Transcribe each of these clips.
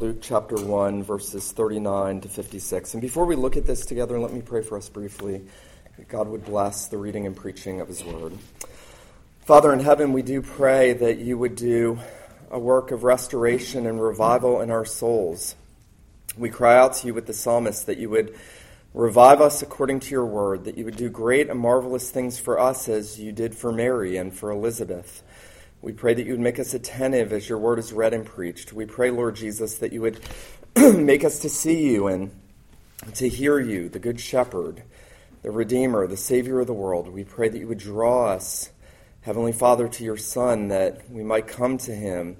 Luke chapter 1, verses 39 to 56. And before we look at this together, let me pray for us briefly that God would bless the reading and preaching of His Word. Father in heaven, we do pray that you would do a work of restoration and revival in our souls. We cry out to you with the psalmist that you would revive us according to your word, that you would do great and marvelous things for us as you did for Mary and for Elizabeth. We pray that you would make us attentive as your word is read and preached. We pray, Lord Jesus, that you would make us to see you and to hear you, the Good Shepherd, the Redeemer, the Savior of the world. We pray that you would draw us, Heavenly Father, to your Son, that we might come to him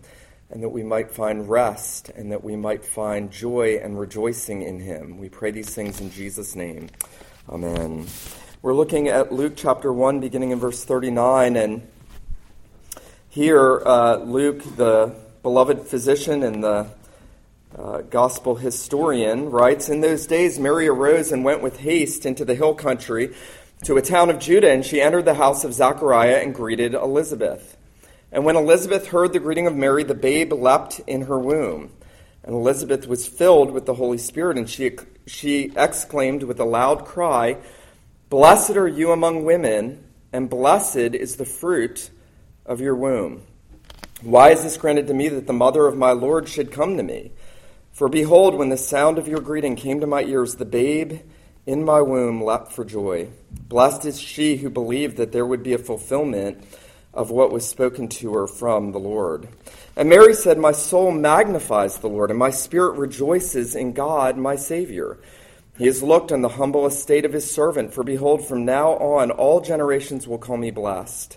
and that we might find rest and that we might find joy and rejoicing in him. We pray these things in Jesus' name. Amen. We're looking at Luke chapter 1, beginning in verse 39, and here, uh, Luke, the beloved physician and the uh, gospel historian, writes In those days, Mary arose and went with haste into the hill country to a town of Judah, and she entered the house of Zachariah and greeted Elizabeth. And when Elizabeth heard the greeting of Mary, the babe leapt in her womb. And Elizabeth was filled with the Holy Spirit, and she, she exclaimed with a loud cry, Blessed are you among women, and blessed is the fruit of your womb. Why is this granted to me that the mother of my Lord should come to me? For behold, when the sound of your greeting came to my ears, the babe in my womb leapt for joy. Blessed is she who believed that there would be a fulfillment of what was spoken to her from the Lord. And Mary said, My soul magnifies the Lord, and my spirit rejoices in God, my Savior. He has looked on the humble estate of his servant, for behold, from now on all generations will call me blessed.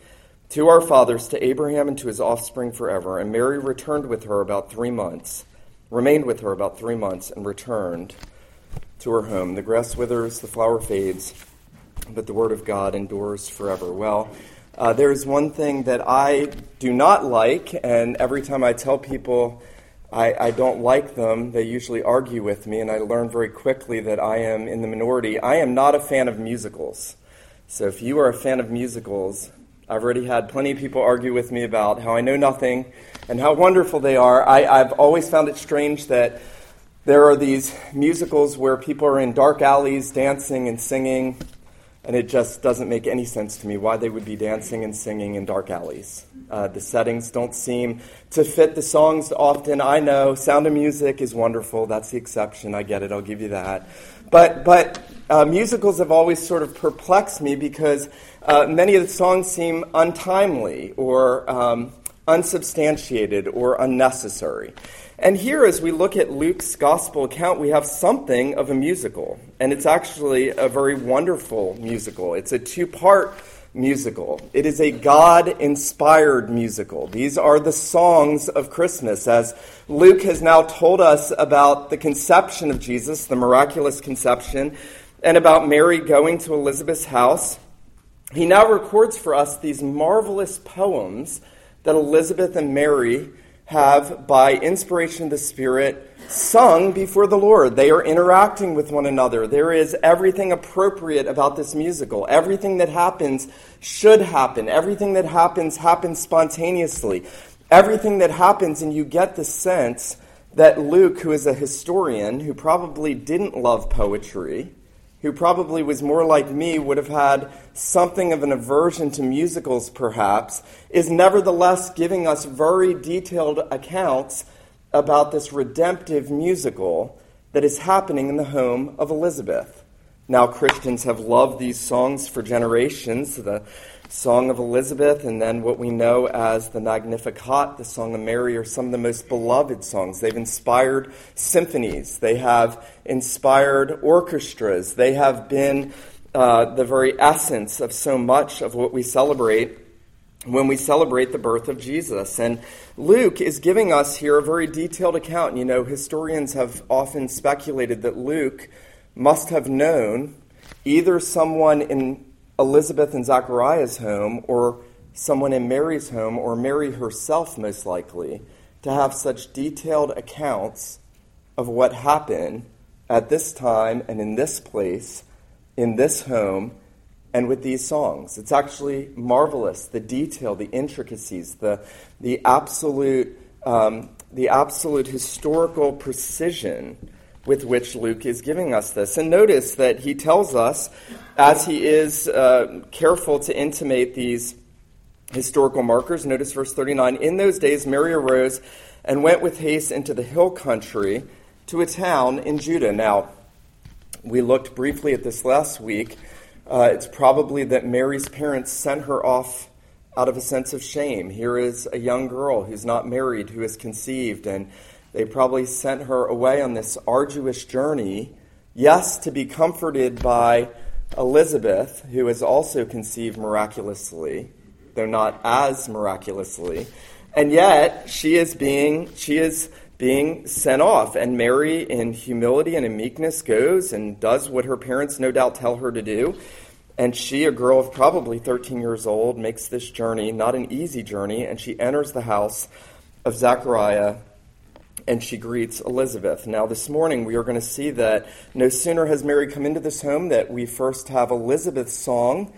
to our fathers, to Abraham, and to his offspring forever. And Mary returned with her about three months, remained with her about three months, and returned to her home. The grass withers, the flower fades, but the word of God endures forever. Well, uh, there's one thing that I do not like, and every time I tell people I, I, don't like them, they usually argue with me, and I learn very quickly that I am in the minority. I am not a fan of musicals. So if you are a fan of musicals, I've already had plenty of people argue with me about how I know nothing and how wonderful they are. I, I've always found it strange that there are these musicals where people are in dark alleys dancing and singing, and it just doesn't make any sense to me why they would be dancing and singing in dark alleys. Uh, the settings don't seem to fit the songs often. I know Sound of Music is wonderful. That's the exception. I get it. I'll give you that. But, but uh, musicals have always sort of perplexed me because uh, many of the songs seem untimely or um, unsubstantiated or unnecessary. And here, as we look at Luke's gospel account, we have something of a musical. And it's actually a very wonderful musical. It's a two part musical. It is a God inspired musical. These are the songs of Christmas. As Luke has now told us about the conception of Jesus, the miraculous conception, and about Mary going to Elizabeth's house he now records for us these marvelous poems that Elizabeth and Mary have, by inspiration of the Spirit, sung before the Lord. They are interacting with one another. There is everything appropriate about this musical. Everything that happens should happen. Everything that happens happens spontaneously. Everything that happens, and you get the sense that Luke, who is a historian, who probably didn't love poetry, who probably was more like me, would have had something of an aversion to musicals, perhaps, is nevertheless giving us very detailed accounts about this redemptive musical that is happening in the home of Elizabeth. Now, Christians have loved these songs for generations. The Song of Elizabeth, and then what we know as the Magnificat, the Song of Mary, are some of the most beloved songs. They've inspired symphonies, they have inspired orchestras, they have been uh, the very essence of so much of what we celebrate when we celebrate the birth of Jesus. And Luke is giving us here a very detailed account. You know, historians have often speculated that Luke must have known either someone in Elizabeth and Zachariah's home or someone in Mary's home, or Mary herself, most likely, to have such detailed accounts of what happened at this time and in this place, in this home, and with these songs. It's actually marvelous the detail, the intricacies, the, the, absolute, um, the absolute historical precision with which Luke is giving us this. And notice that he tells us, as he is uh, careful to intimate these historical markers, notice verse 39 In those days, Mary arose and went with haste into the hill country to a town in Judah. Now, we looked briefly at this last week. Uh, it's probably that Mary's parents sent her off out of a sense of shame. Here is a young girl who's not married, who is conceived, and they probably sent her away on this arduous journey, yes, to be comforted by Elizabeth, who has also conceived miraculously, though not as miraculously. And yet, she is being, she is being sent off. And Mary, in humility and in meekness, goes and does what her parents no doubt tell her to do. And she, a girl of probably 13 years old, makes this journey, not an easy journey, and she enters the house of Zechariah and she greets Elizabeth. Now, this morning we are going to see that no sooner has Mary come into this home that we first have Elizabeth's song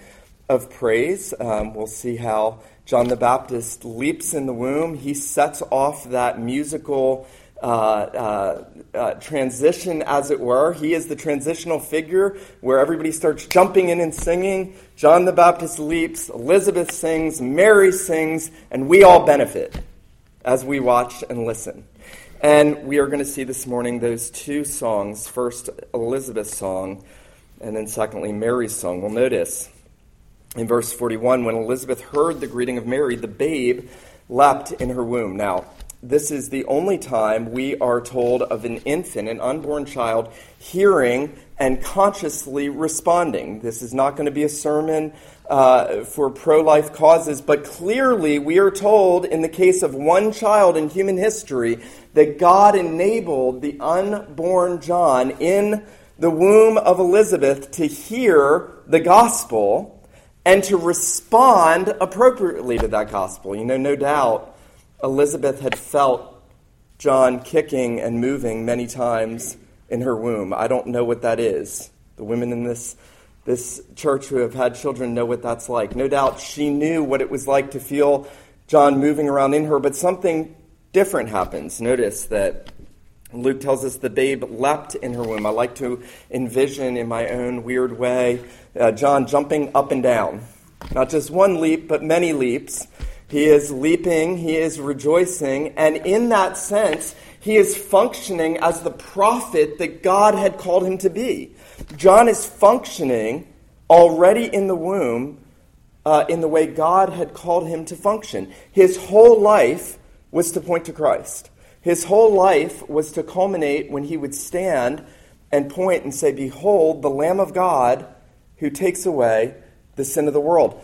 of praise. Um, we'll see how John the Baptist leaps in the womb. He sets off that musical uh, uh, uh, transition, as it were. He is the transitional figure where everybody starts jumping in and singing. John the Baptist leaps, Elizabeth sings, Mary sings, and we all benefit as we watch and listen. And we are going to see this morning those two songs first, Elizabeth's song, and then secondly, Mary's song. We'll notice in verse 41 when Elizabeth heard the greeting of Mary, the babe leapt in her womb. Now, this is the only time we are told of an infant, an unborn child, hearing and consciously responding. This is not going to be a sermon uh, for pro life causes, but clearly we are told in the case of one child in human history that God enabled the unborn John in the womb of Elizabeth to hear the gospel and to respond appropriately to that gospel. You know, no doubt Elizabeth had felt John kicking and moving many times in her womb. I don't know what that is. The women in this, this church who have had children know what that's like. No doubt she knew what it was like to feel John moving around in her, but something different happens. Notice that Luke tells us the babe leapt in her womb. I like to envision in my own weird way uh, John jumping up and down. Not just one leap, but many leaps. He is leaping, he is rejoicing, and in that sense, he is functioning as the prophet that God had called him to be. John is functioning already in the womb uh, in the way God had called him to function. His whole life was to point to Christ. His whole life was to culminate when he would stand and point and say, Behold, the Lamb of God who takes away the sin of the world.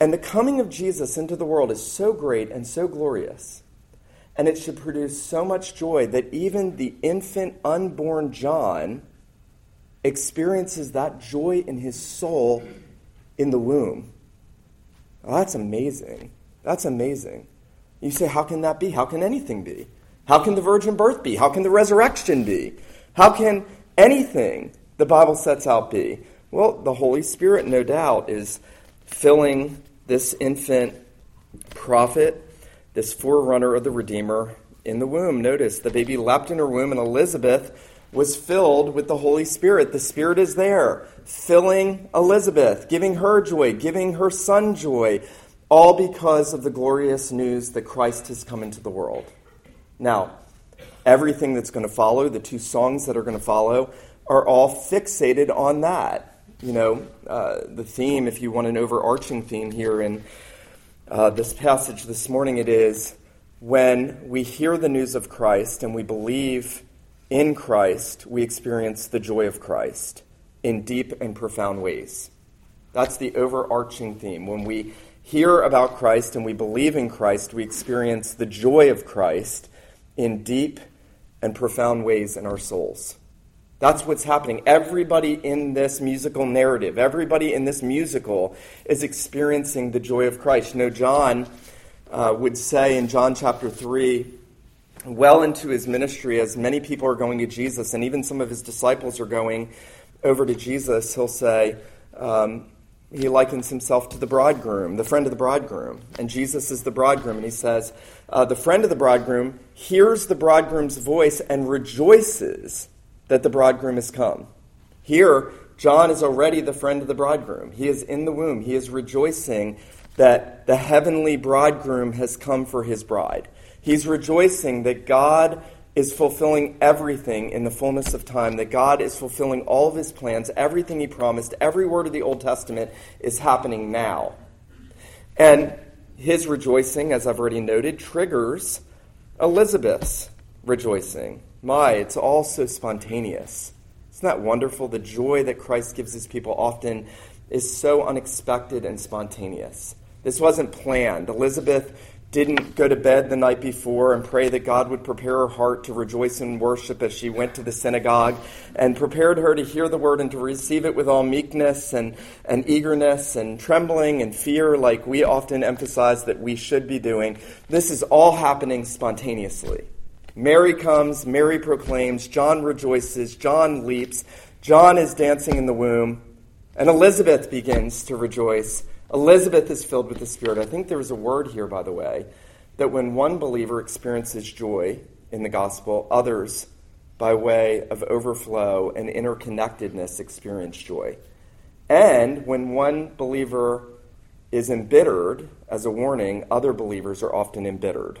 And the coming of Jesus into the world is so great and so glorious, and it should produce so much joy that even the infant unborn John experiences that joy in his soul in the womb. Oh, that's amazing. That's amazing. You say, how can that be? How can anything be? How can the virgin birth be? How can the resurrection be? How can anything the Bible sets out be? Well, the Holy Spirit, no doubt, is filling this infant prophet, this forerunner of the Redeemer, in the womb. Notice the baby leapt in her womb, and Elizabeth was filled with the Holy Spirit. The Spirit is there, filling Elizabeth, giving her joy, giving her son joy, all because of the glorious news that Christ has come into the world. Now, everything that's going to follow, the two songs that are going to follow, are all fixated on that you know, uh, the theme, if you want an overarching theme here in uh, this passage this morning, it is when we hear the news of Christ and we believe in Christ, we experience the joy of Christ in deep and profound ways. That's the overarching theme. When we hear about Christ and we believe in Christ, we experience the joy of Christ in deep and profound ways in our souls. That's what's happening. Everybody in this musical narrative, everybody in this musical is experiencing the joy of Christ. You know, John uh, would say in John chapter 3, well into his ministry, as many people are going to Jesus, and even some of his disciples are going over to Jesus, he'll say, um, he likens himself to the bridegroom, the friend of the bridegroom. And Jesus is the bridegroom. And he says, uh, The friend of the bridegroom hears the bridegroom's voice and rejoices that the bridegroom has come. Here, John is already the friend of the bridegroom. He is in the womb. He is rejoicing that the heavenly bridegroom has come for his bride. He's rejoicing that God is fulfilling everything in the fullness of time, that God is fulfilling all of his plans, everything he promised, every word of the Old Testament is happening now. And his rejoicing, as I've already noted, triggers Elizabeth's rejoicing. My, it's all so spontaneous. Isn't that wonderful? The joy that Christ gives his people often is so unexpected and spontaneous. This wasn't planned. Elizabeth didn't go to bed the night before and pray that God would prepare her heart to rejoice in worship as she went to the synagogue and prepared her to hear the word and to receive it with all meekness and, and eagerness and trembling and fear, like we often emphasize that we should be doing. This is all happening spontaneously. Mary comes, Mary proclaims, John rejoices, John leaps, John is dancing in the womb, and Elizabeth begins to rejoice. Elizabeth is filled with the Spirit. I think there is a word here, by the way, that when one believer experiences joy in the gospel, others, by way of overflow and interconnectedness, experience joy. And when one believer is embittered, as a warning, other believers are often embittered.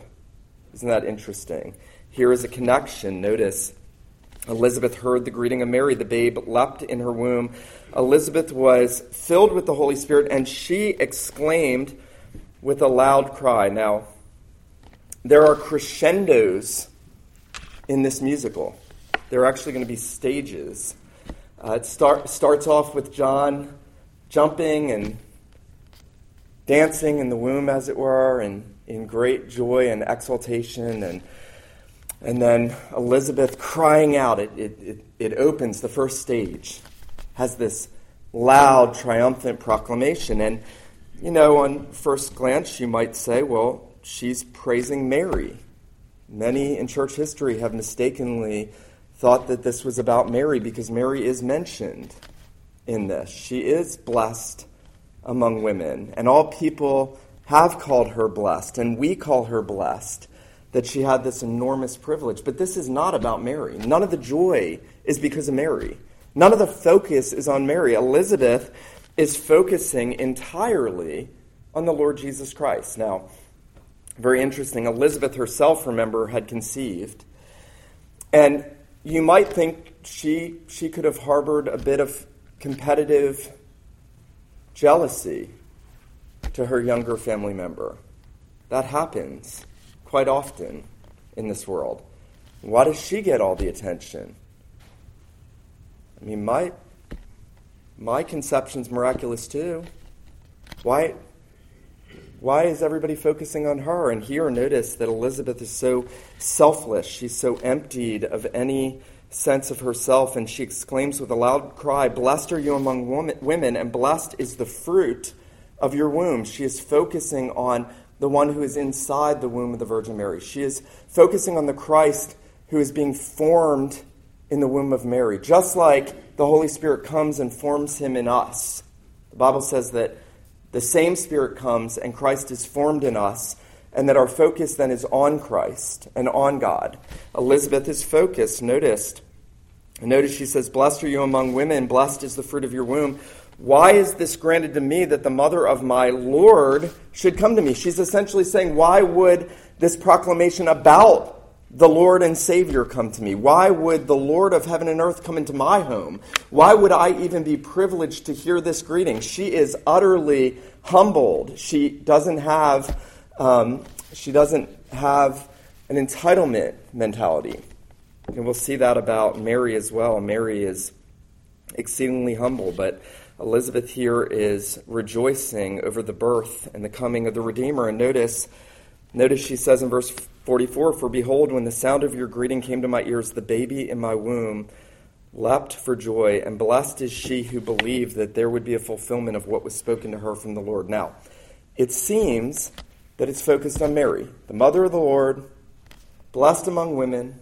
Isn't that interesting? Here is a connection. Notice Elizabeth heard the greeting of Mary. The babe leapt in her womb. Elizabeth was filled with the Holy Spirit, and she exclaimed with a loud cry. Now, there are crescendos in this musical. There are actually going to be stages. Uh, it start, starts off with John jumping and dancing in the womb, as it were, and in great joy and exultation and and then Elizabeth crying out. It, it, it, it opens the first stage, has this loud, triumphant proclamation. And, you know, on first glance, you might say, well, she's praising Mary. Many in church history have mistakenly thought that this was about Mary because Mary is mentioned in this. She is blessed among women, and all people have called her blessed, and we call her blessed that she had this enormous privilege. But this is not about Mary. None of the joy is because of Mary. None of the focus is on Mary. Elizabeth is focusing entirely on the Lord Jesus Christ. Now, very interesting. Elizabeth herself, remember, had conceived. And you might think she, she could have harbored a bit of competitive jealousy to her younger family member. That happens quite often in this world. Why does she get all the attention? I mean, my, my conception's miraculous too. Why, why is everybody focusing on her? And here, notice that Elizabeth is so selfless. She's so emptied of any sense of herself, and she exclaims with a loud cry, Blessed are you among women, and blessed is the fruit of your womb. She is focusing on the one who is inside the womb of the Virgin Mary. She is focusing on the Christ who is being formed in the womb of Mary, just like the Holy Spirit comes and forms him in us. The Bible says that the same Spirit comes and Christ is formed in us, and that our focus then is on Christ and on God. Elizabeth is focused. Noticed. Notice she says, Blessed are you among women, blessed is the fruit of your womb. Why is this granted to me that the mother of my Lord should come to me? She's essentially saying, Why would this proclamation about the Lord and Savior come to me? Why would the Lord of heaven and earth come into my home? Why would I even be privileged to hear this greeting? She is utterly humbled. She doesn't have, um, she doesn't have an entitlement mentality. And we'll see that about Mary as well. Mary is exceedingly humble, but Elizabeth here is rejoicing over the birth and the coming of the Redeemer. And notice, notice she says in verse 44 For behold, when the sound of your greeting came to my ears, the baby in my womb leapt for joy, and blessed is she who believed that there would be a fulfillment of what was spoken to her from the Lord. Now, it seems that it's focused on Mary, the mother of the Lord, blessed among women.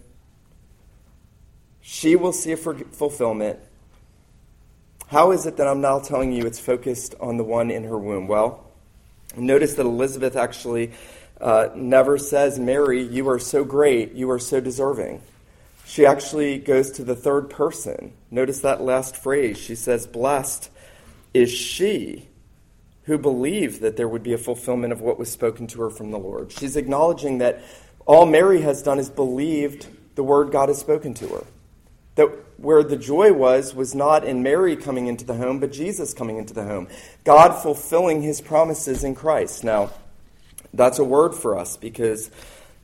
She will see a fulfillment. How is it that I'm now telling you it's focused on the one in her womb? Well, notice that Elizabeth actually uh, never says, Mary, you are so great, you are so deserving. She actually goes to the third person. Notice that last phrase. She says, Blessed is she who believed that there would be a fulfillment of what was spoken to her from the Lord. She's acknowledging that all Mary has done is believed the word God has spoken to her. That where the joy was, was not in Mary coming into the home, but Jesus coming into the home. God fulfilling his promises in Christ. Now, that's a word for us because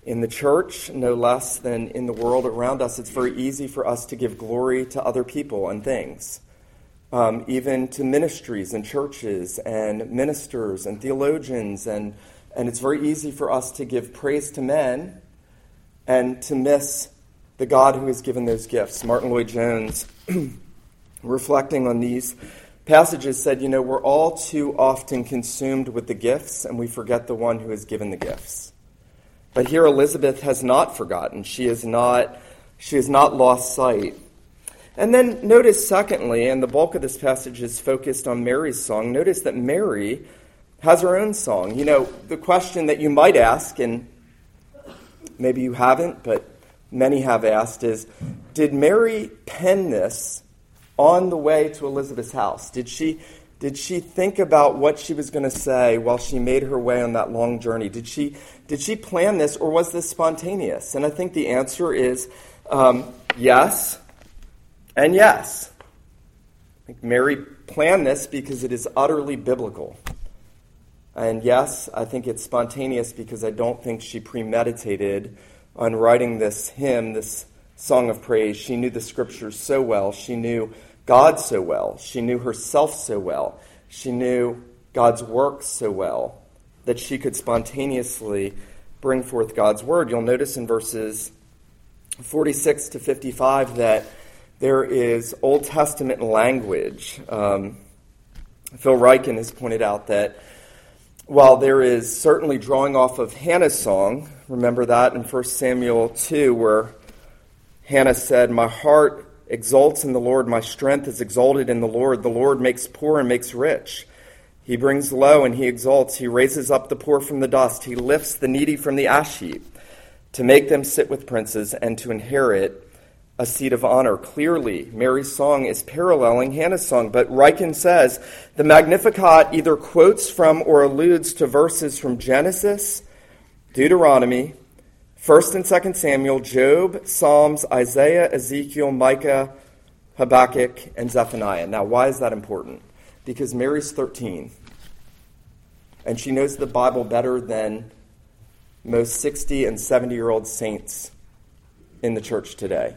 in the church, no less than in the world around us, it's very easy for us to give glory to other people and things, um, even to ministries and churches and ministers and theologians. And, and it's very easy for us to give praise to men and to miss the God who has given those gifts. Martyn Lloyd-Jones, reflecting on these passages, said, You know, we're all too often consumed with the gifts and we forget the one who has given the gifts. But here Elizabeth has not forgotten. She has not, she has not lost sight. And then notice, secondly, and the bulk of this passage is focused on Mary's song, notice that Mary has her own song. You know, the question that you might ask, and maybe you haven't, but many have asked, is Did Mary pen this on the way to Elizabeth's house? Did she did she think about what she was going to say while she made her way on that long journey? Did she, did she plan this or was this spontaneous? And I think the answer is um, yes and yes. I think Mary planned this because it is utterly biblical. And yes, I think it's spontaneous because I don't think she premeditated on writing this hymn, this song of praise. She knew the scriptures so well. She knew God so well. She knew herself so well. She knew God's work so well that she could spontaneously bring forth God's word. You'll notice in verses 46 to 55 that there is Old Testament language. Um, Phil Ryken has pointed out that while there is certainly drawing off of Hannah's song, remember that in 1 Samuel 2, where Hannah said, My heart exalts in the Lord. My strength is exalted in the Lord. The Lord makes poor and makes rich. He brings low and he exalts. He raises up the poor from the dust. He lifts the needy from the ash heap to make them sit with princes and to inherit a seat of honor. Clearly, Mary's song is paralleling Hannah's song, but Ryken says the Magnificat either quotes from or alludes to verses from Genesis, Deuteronomy, 1st and 2nd Samuel, Job, Psalms, Isaiah, Ezekiel, Micah, Habakkuk, and Zephaniah. Now, why is that important? Because Mary's 13, and she knows the Bible better than most 60 and 70 year old saints in the church today.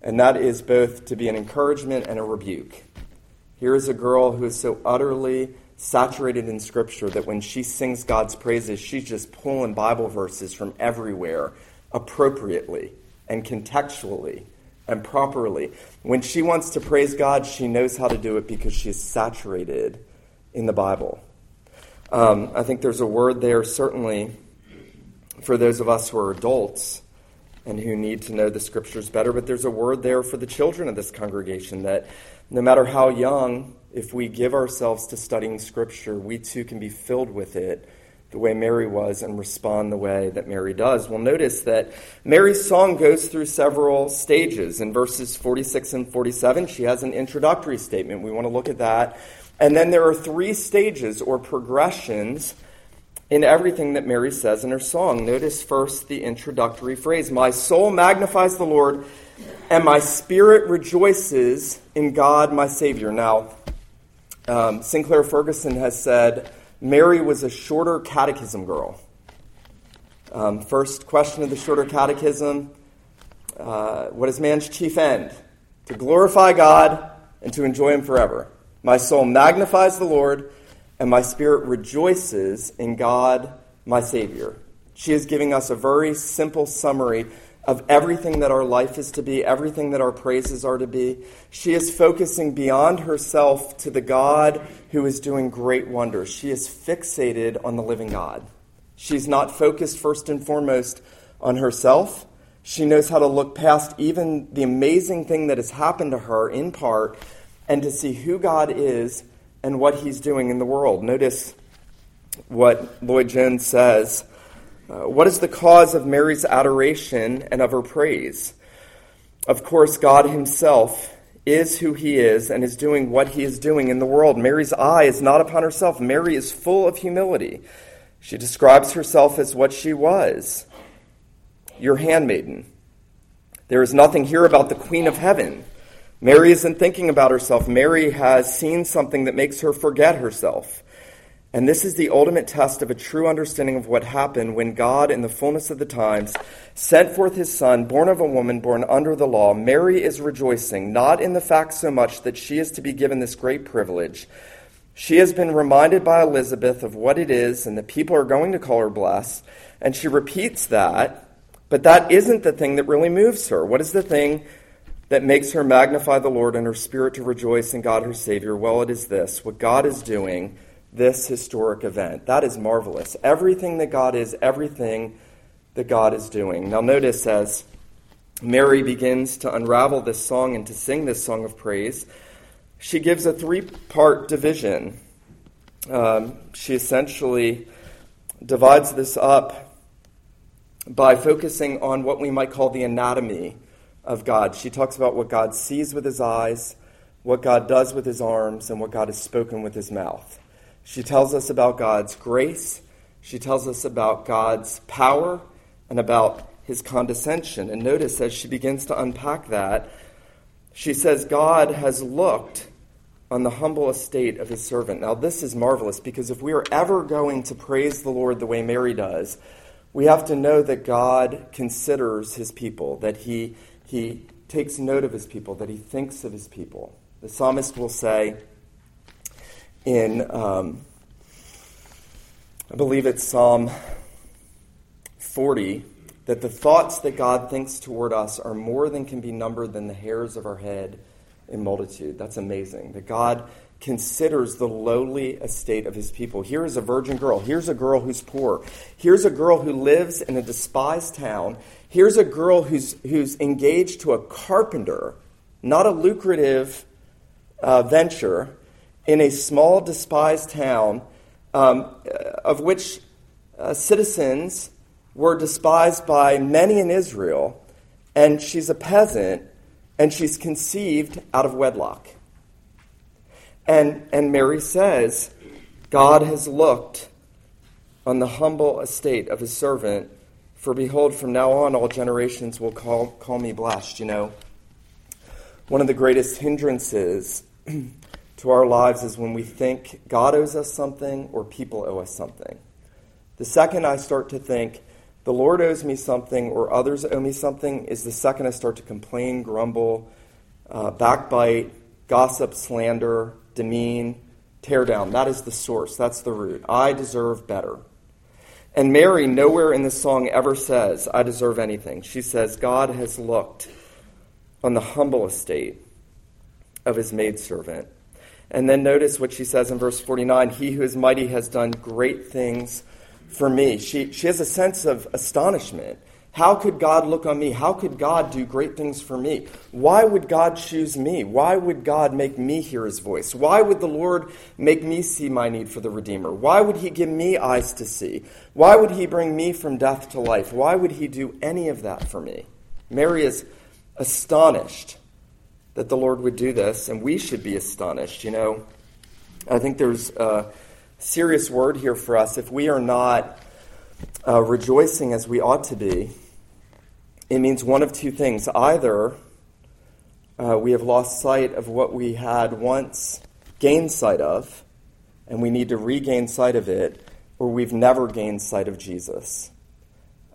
And that is both to be an encouragement and a rebuke. Here is a girl who is so utterly saturated in Scripture that when she sings God's praises, she's just pulling Bible verses from everywhere appropriately and contextually and properly. When she wants to praise God, she knows how to do it because she is saturated in the Bible. Um, I think there's a word there, certainly, for those of us who are adults and who need to know the Scriptures better, but there's a word there for the children of this congregation that no matter how young if we give ourselves to studying Scripture, we too can be filled with it the way Mary was and respond the way that Mary does. We'll notice that Mary's song goes through several stages. In verses 46 and 47, she has an introductory statement. We want to look at that. And then there are three stages or progressions in everything that Mary says in her song. Notice first the introductory phrase My soul magnifies the Lord, and my spirit rejoices in God my Savior. Now, um, Sinclair Ferguson has said Mary was a shorter catechism girl. Um, first question of the shorter catechism uh, What is man's chief end? To glorify God and to enjoy Him forever. My soul magnifies the Lord, and my spirit rejoices in God, my Savior. She is giving us a very simple summary of everything that our life is to be, everything that our praises are to be. She is focusing beyond herself to the God who is doing great wonders. She is fixated on the living God. She's not focused first and foremost on herself. She knows how to look past even the amazing thing that has happened to her in part and to see who God is and what he's doing in the world. Notice what Lloyd Jones says uh, what is the cause of Mary's adoration and of her praise? Of course, God Himself is who He is and is doing what He is doing in the world. Mary's eye is not upon herself. Mary is full of humility. She describes herself as what she was your handmaiden. There is nothing here about the Queen of Heaven. Mary isn't thinking about herself. Mary has seen something that makes her forget herself. And this is the ultimate test of a true understanding of what happened when God, in the fullness of the times, sent forth his Son, born of a woman, born under the law. Mary is rejoicing, not in the fact so much that she is to be given this great privilege. She has been reminded by Elizabeth of what it is, and the people are going to call her blessed. And she repeats that, but that isn't the thing that really moves her. What is the thing that makes her magnify the Lord and her spirit to rejoice in God her Savior? Well, it is this what God is doing this historic event. That is marvelous. Everything that God is, everything that God is doing. Now, notice as Mary begins to unravel this song and to sing this song of praise, she gives a three part division. Um, she essentially divides this up by focusing on what we might call the anatomy of God. She talks about what God sees with his eyes, what God does with his arms, and what God has spoken with his mouth. She tells us about God's grace. She tells us about God's power and about his condescension. And notice as she begins to unpack that, she says, God has looked on the humble estate of his servant. Now, this is marvelous because if we are ever going to praise the Lord the way Mary does, we have to know that God considers his people, that he, he takes note of his people, that he thinks of his people. The psalmist will say, in, um, I believe it's Psalm 40, that the thoughts that God thinks toward us are more than can be numbered than the hairs of our head in multitude. That's amazing. That God considers the lowly estate of his people. Here is a virgin girl. Here's a girl who's poor. Here's a girl who lives in a despised town. Here's a girl who's, who's engaged to a carpenter, not a lucrative uh, venture in a small, despised town um, of which uh, citizens were despised by many in Israel, and she's a peasant, and she's conceived out of wedlock. And, and Mary says, God has looked on the humble estate of his servant, for behold, from now on all generations will call, call me blessed. You know, one of the greatest hindrances to our lives is when we think God owes us something or people owe us something. The second I start to think the Lord owes me something or others owe me something is the second I start to complain, grumble, uh, backbite, gossip, slander, demean, tear down. That is the source, that's the root. I deserve better. And Mary, nowhere in this song ever says, I deserve anything. She says, God has looked on the humble estate of his maidservant and then notice what she says in verse 49 He who is mighty has done great things for me. She, she has a sense of astonishment. How could God look on me? How could God do great things for me? Why would God choose me? Why would God make me hear his voice? Why would the Lord make me see my need for the Redeemer? Why would he give me eyes to see? Why would he bring me from death to life? Why would he do any of that for me? Mary is astonished that the Lord would do this, and we should be astonished. You know, I think there's a serious word here for us. If we are not uh, rejoicing as we ought to be, it means one of two things. Either uh, we have lost sight of what we had once gained sight of, and we need to regain sight of it, or we've never gained sight of Jesus.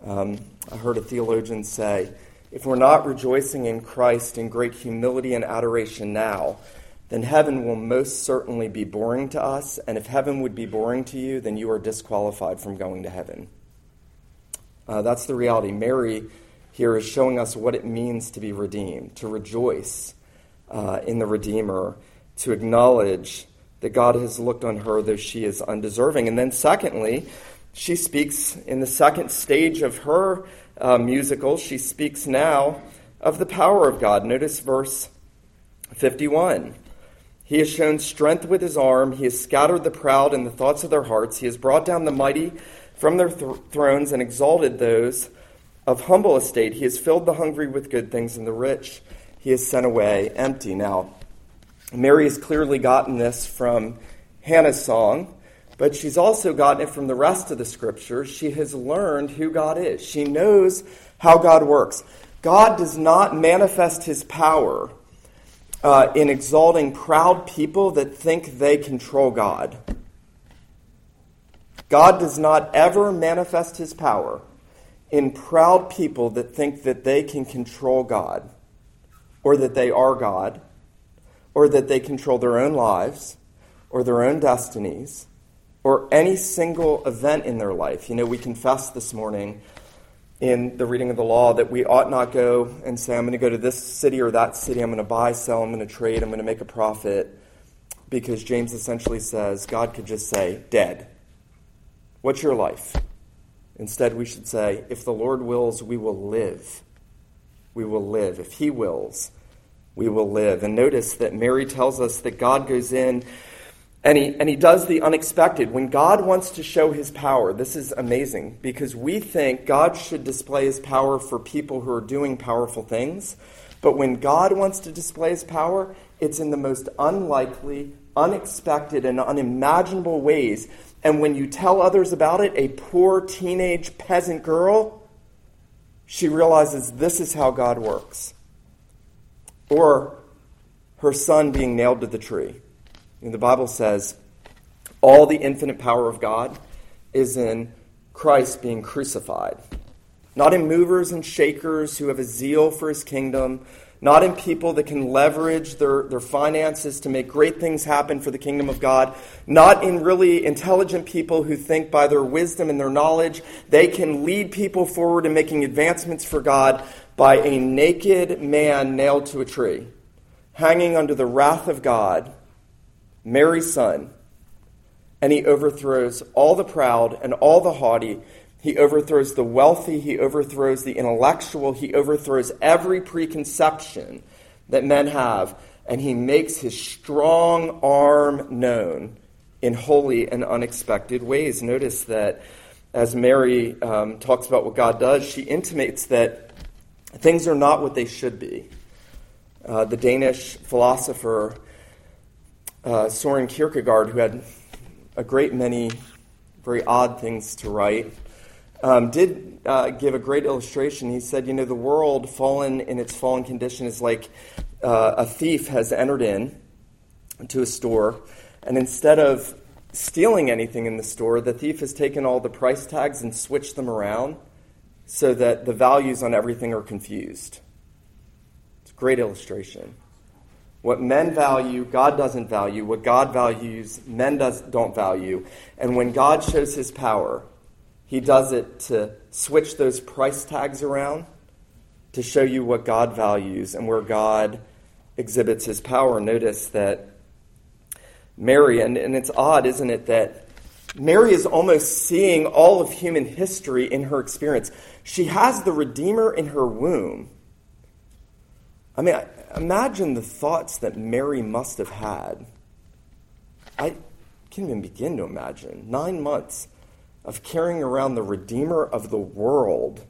Um, I heard a theologian say, if we're not rejoicing in Christ in great humility and adoration now, then heaven will most certainly be boring to us. And if heaven would be boring to you, then you are disqualified from going to heaven. Uh, that's the reality. Mary here is showing us what it means to be redeemed, to rejoice uh, in the Redeemer, to acknowledge that God has looked on her though she is undeserving. And then, secondly, she speaks in the second stage of her uh, musical, she speaks now of the power of God. Notice verse 51. He has shown strength with his arm. He has scattered the proud in the thoughts of their hearts. He has brought down the mighty from their th- thrones and exalted those of humble estate. He has filled the hungry with good things, and the rich he has sent away empty. Now, Mary has clearly gotten this from Hannah's song, but she's also gotten it from the rest of the scriptures. She has learned who God is, she knows how God works. God does not manifest his power uh, in exalting proud people that think they control God. God does not ever manifest his power in proud people that think that they can control God, or that they are God, or that they control their own lives, or their own destinies, or any single event in their life. You know, we confessed this morning in the reading of the law that we ought not go and say, I'm going to go to this city or that city, I'm going to buy, sell, I'm going to trade, I'm going to make a profit. Because James essentially says God could just say, dead. What's your life? Instead, we should say, if the Lord wills, we will live. We will live. If He wills, we will live. And notice that Mary tells us that God goes in and he, and he does the unexpected. When God wants to show his power, this is amazing because we think God should display his power for people who are doing powerful things. But when God wants to display his power, it's in the most unlikely, unexpected, and unimaginable ways and when you tell others about it, a poor teenage peasant girl, she realizes this is how God works. Or her son being nailed to the tree. And the Bible says all the infinite power of God is in Christ being crucified. Not in movers and shakers who have a zeal for his kingdom, not in people that can leverage their, their finances to make great things happen for the kingdom of God, not in really intelligent people who think by their wisdom and their knowledge. They can lead people forward in making advancements for God, by a naked man nailed to a tree, hanging under the wrath of God, Mary's son, and he overthrows all the proud and all the haughty he overthrows the wealthy, he overthrows the intellectual, he overthrows every preconception that men have, and he makes his strong arm known in holy and unexpected ways. Notice that as Mary um, talks about what God does, she intimates that things are not what they should be. Uh, the Danish philosopher uh, Soren Kierkegaard, who had a great many very odd things to write, um, did uh, give a great illustration. He said, You know, the world, fallen in its fallen condition, is like uh, a thief has entered in to a store, and instead of stealing anything in the store, the thief has taken all the price tags and switched them around so that the values on everything are confused. It's a great illustration. What men value, God doesn't value. What God values, men does, don't value. And when God shows his power, he does it to switch those price tags around to show you what God values and where God exhibits his power. Notice that Mary, and, and it's odd, isn't it, that Mary is almost seeing all of human history in her experience. She has the Redeemer in her womb. I mean, imagine the thoughts that Mary must have had. I can't even begin to imagine. Nine months of carrying around the Redeemer of the world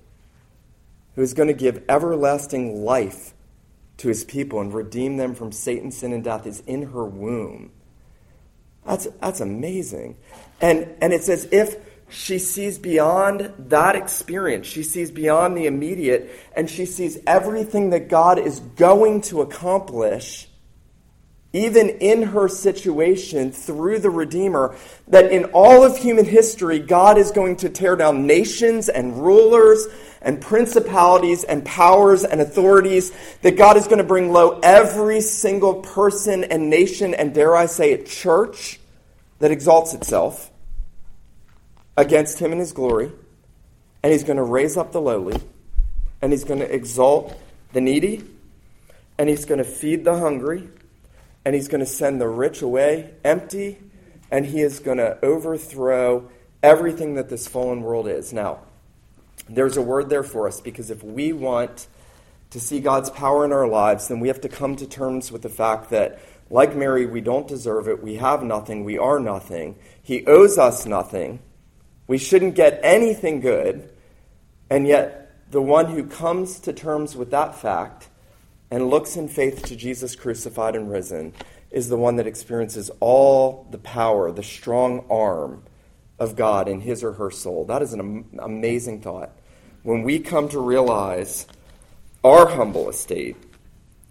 who is going to give everlasting life to his people and redeem them from Satan's sin and death is in her womb. That's, that's amazing. And, and it's as if she sees beyond that experience. She sees beyond the immediate, and she sees everything that God is going to accomplish even in her situation through the Redeemer, that in all of human history, God is going to tear down nations and rulers and principalities and powers and authorities, that God is going to bring low every single person and nation and, dare I say it, church that exalts itself against him in his glory, and he's going to raise up the lowly, and he's going to exalt the needy, and he's going to feed the hungry, and he's going to send the rich away empty, and he is going to overthrow everything that this fallen world is. Now, there's a word there for us because if we want to see God's power in our lives, then we have to come to terms with the fact that, like Mary, we don't deserve it. We have nothing. We are nothing. He owes us nothing. We shouldn't get anything good. And yet, the one who comes to terms with that fact and looks in faith to Jesus crucified and risen is the one that experiences all the power, the strong arm of God in his or her soul. That is an amazing thought. When we come to realize our humble estate,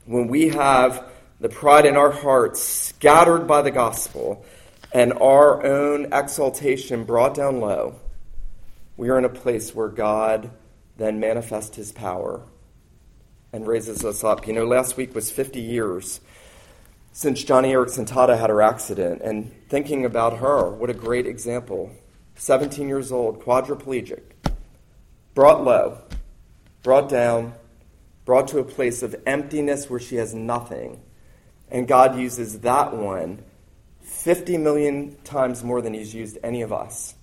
when we have the pride in our hearts scattered by the gospel and our own exaltation brought down low, we are in a place where God then manifests his power and raises us up. You know, last week was 50 years since Joni Eareckson Tada had her accident, and thinking about her, what a great example. 17 years old, quadriplegic, brought low, brought down, brought to a place of emptiness where she has nothing. And God uses that one 50 million times more than He's used any of us.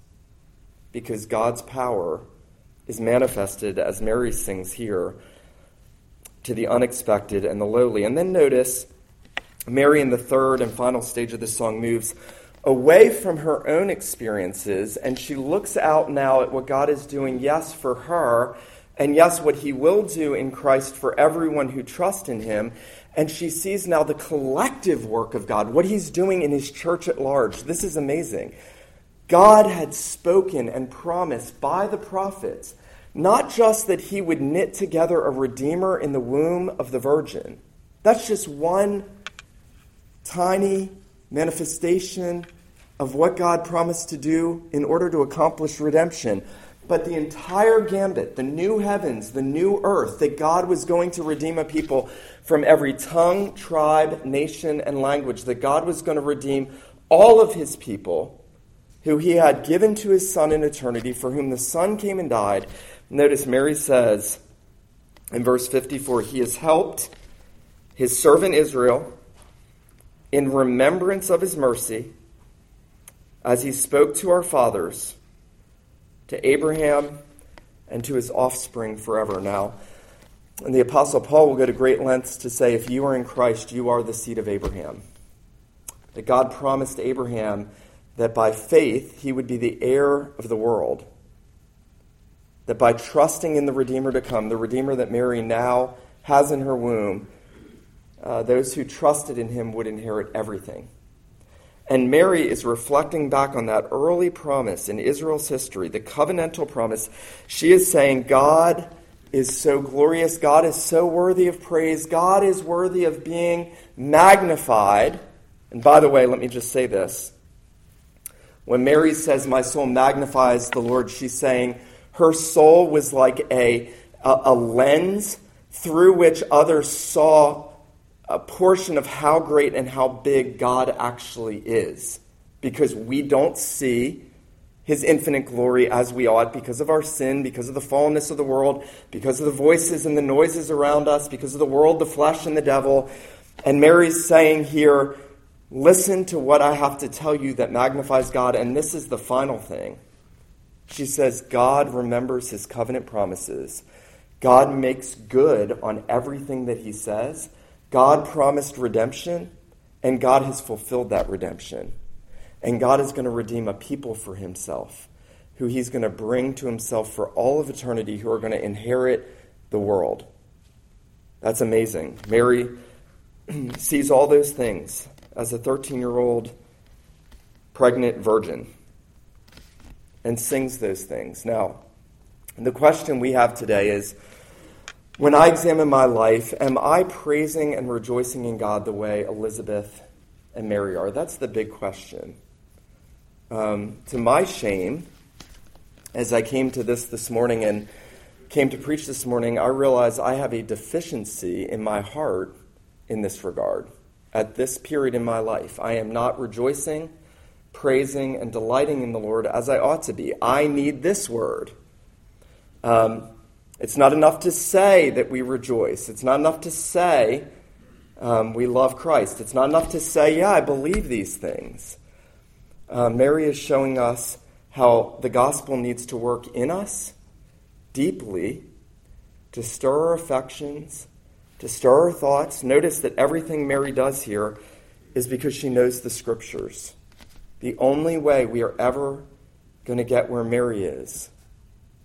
Because God's power is manifested, as Mary sings here, to the unexpected and the lowly. And then notice, Mary in the third and final stage of the song moves away from her own experiences and she looks out now at what God is doing, yes, for her, and yes, what he will do in Christ for everyone who trusts in him. And she sees now the collective work of God, what he's doing in his church at large. This is amazing. God had spoken and promised by the prophets not just that he would knit together a redeemer in the womb of the virgin. That's just one tiny manifestation of what God promised to do in order to accomplish redemption. But the entire gambit, the new heavens, the new earth, that God was going to redeem a people from every tongue, tribe, nation, and language, that God was going to redeem all of his people who he had given to his Son in eternity, for whom the Son came and died, Notice Mary says in verse 54 He has helped his servant Israel in remembrance of his mercy as he spoke to our fathers, to Abraham, and to his offspring forever. Now, and the Apostle Paul will go to great lengths to say, if you are in Christ, you are the seed of Abraham. That God promised Abraham that by faith he would be the heir of the world that by trusting in the Redeemer to come, the Redeemer that Mary now has in her womb, uh, those who trusted in him would inherit everything. And Mary is reflecting back on that early promise in Israel's history, the covenantal promise. She is saying, God is so glorious. God is so worthy of praise. God is worthy of being magnified. And by the way, let me just say this. When Mary says, My soul magnifies the Lord, she's saying, her soul was like a, a, a lens through which others saw a portion of how great and how big God actually is. Because we don't see his infinite glory as we ought because of our sin, because of the fallenness of the world, because of the voices and the noises around us, because of the world, the flesh, and the devil. And Mary's saying here, listen to what I have to tell you that magnifies God. And this is the final thing. She says, God remembers his covenant promises. God makes good on everything that he says. God promised redemption, and God has fulfilled that redemption. And God is going to redeem a people for himself, who he's going to bring to himself for all of eternity, who are going to inherit the world. That's amazing. Mary sees all those things as a 13 year old pregnant virgin and sings those things. Now, the question we have today is when I examine my life, am I praising and rejoicing in God the way Elizabeth and Mary are? That's the big question. Um, to my shame, as I came to this this morning and came to preach this morning, I realized I have a deficiency in my heart in this regard. At this period in my life, I am not rejoicing praising and delighting in the Lord as I ought to be. I need this word. Um, It's not enough to say that we rejoice. It's not enough to say um, we love Christ. It's not enough to say, yeah, I believe these things. Uh, Mary is showing us how the gospel needs to work in us deeply to stir our affections, to stir our thoughts. Notice that everything Mary does here is because she knows the scriptures. The only way we are ever going to get where Mary is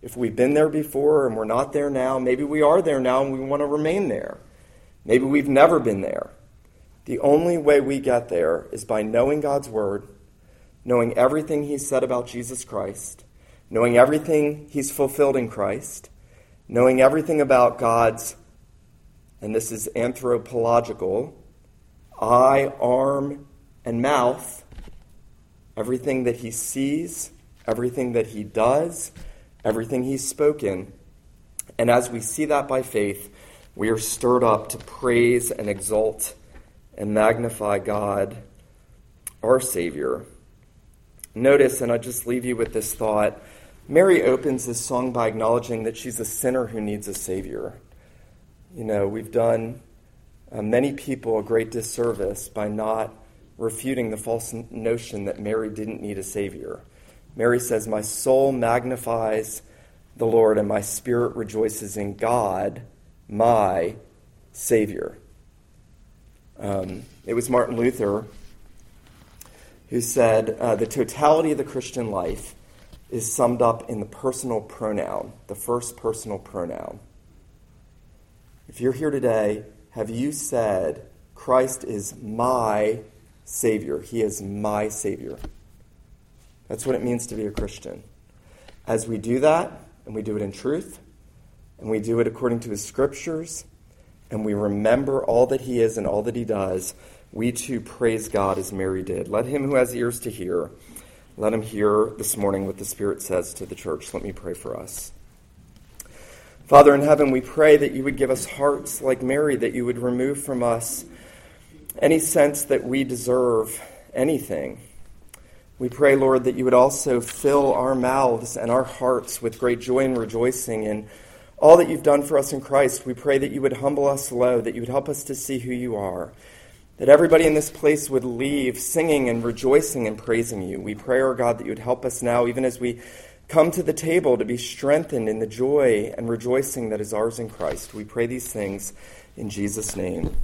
if we've been there before and we're not there now, maybe we are there now and we want to remain there. Maybe we've never been there. The only way we get there is by knowing God's Word, knowing everything He's said about Jesus Christ, knowing everything He's fulfilled in Christ, knowing everything about God's, and this is anthropological, eye, arm, and mouth, everything that He sees, everything that He does everything he's spoken. And as we see that by faith, we are stirred up to praise and exalt and magnify God, our Savior. Notice, and I just leave you with this thought Mary opens this song by acknowledging that she's a sinner who needs a Savior. You know, we've done uh, many people a great disservice by not refuting the false notion that Mary didn't need a Savior. Mary says, My soul magnifies the Lord, and my spirit rejoices in God, my Savior. Um, it was Martin Luther who said, uh, The totality of the Christian life is summed up in the personal pronoun, the first personal pronoun. If you're here today, have you said, Christ is my Savior? He is my Savior. That's what it means to be a Christian. As we do that, and we do it in truth, and we do it according to his scriptures, and we remember all that he is and all that he does, we too praise God as Mary did. Let him who has ears to hear, let him hear this morning what the Spirit says to the church. Let me pray for us. Father in heaven, we pray that you would give us hearts like Mary, that you would remove from us any sense that we deserve anything we pray, Lord, that you would also fill our mouths and our hearts with great joy and rejoicing in all that you've done for us in Christ. We pray that you would humble us low, that you would help us to see who you are, that everybody in this place would leave singing and rejoicing and praising you. We pray, our God, that you would help us now, even as we come to the table, to be strengthened in the joy and rejoicing that is ours in Christ. We pray these things in Jesus' name.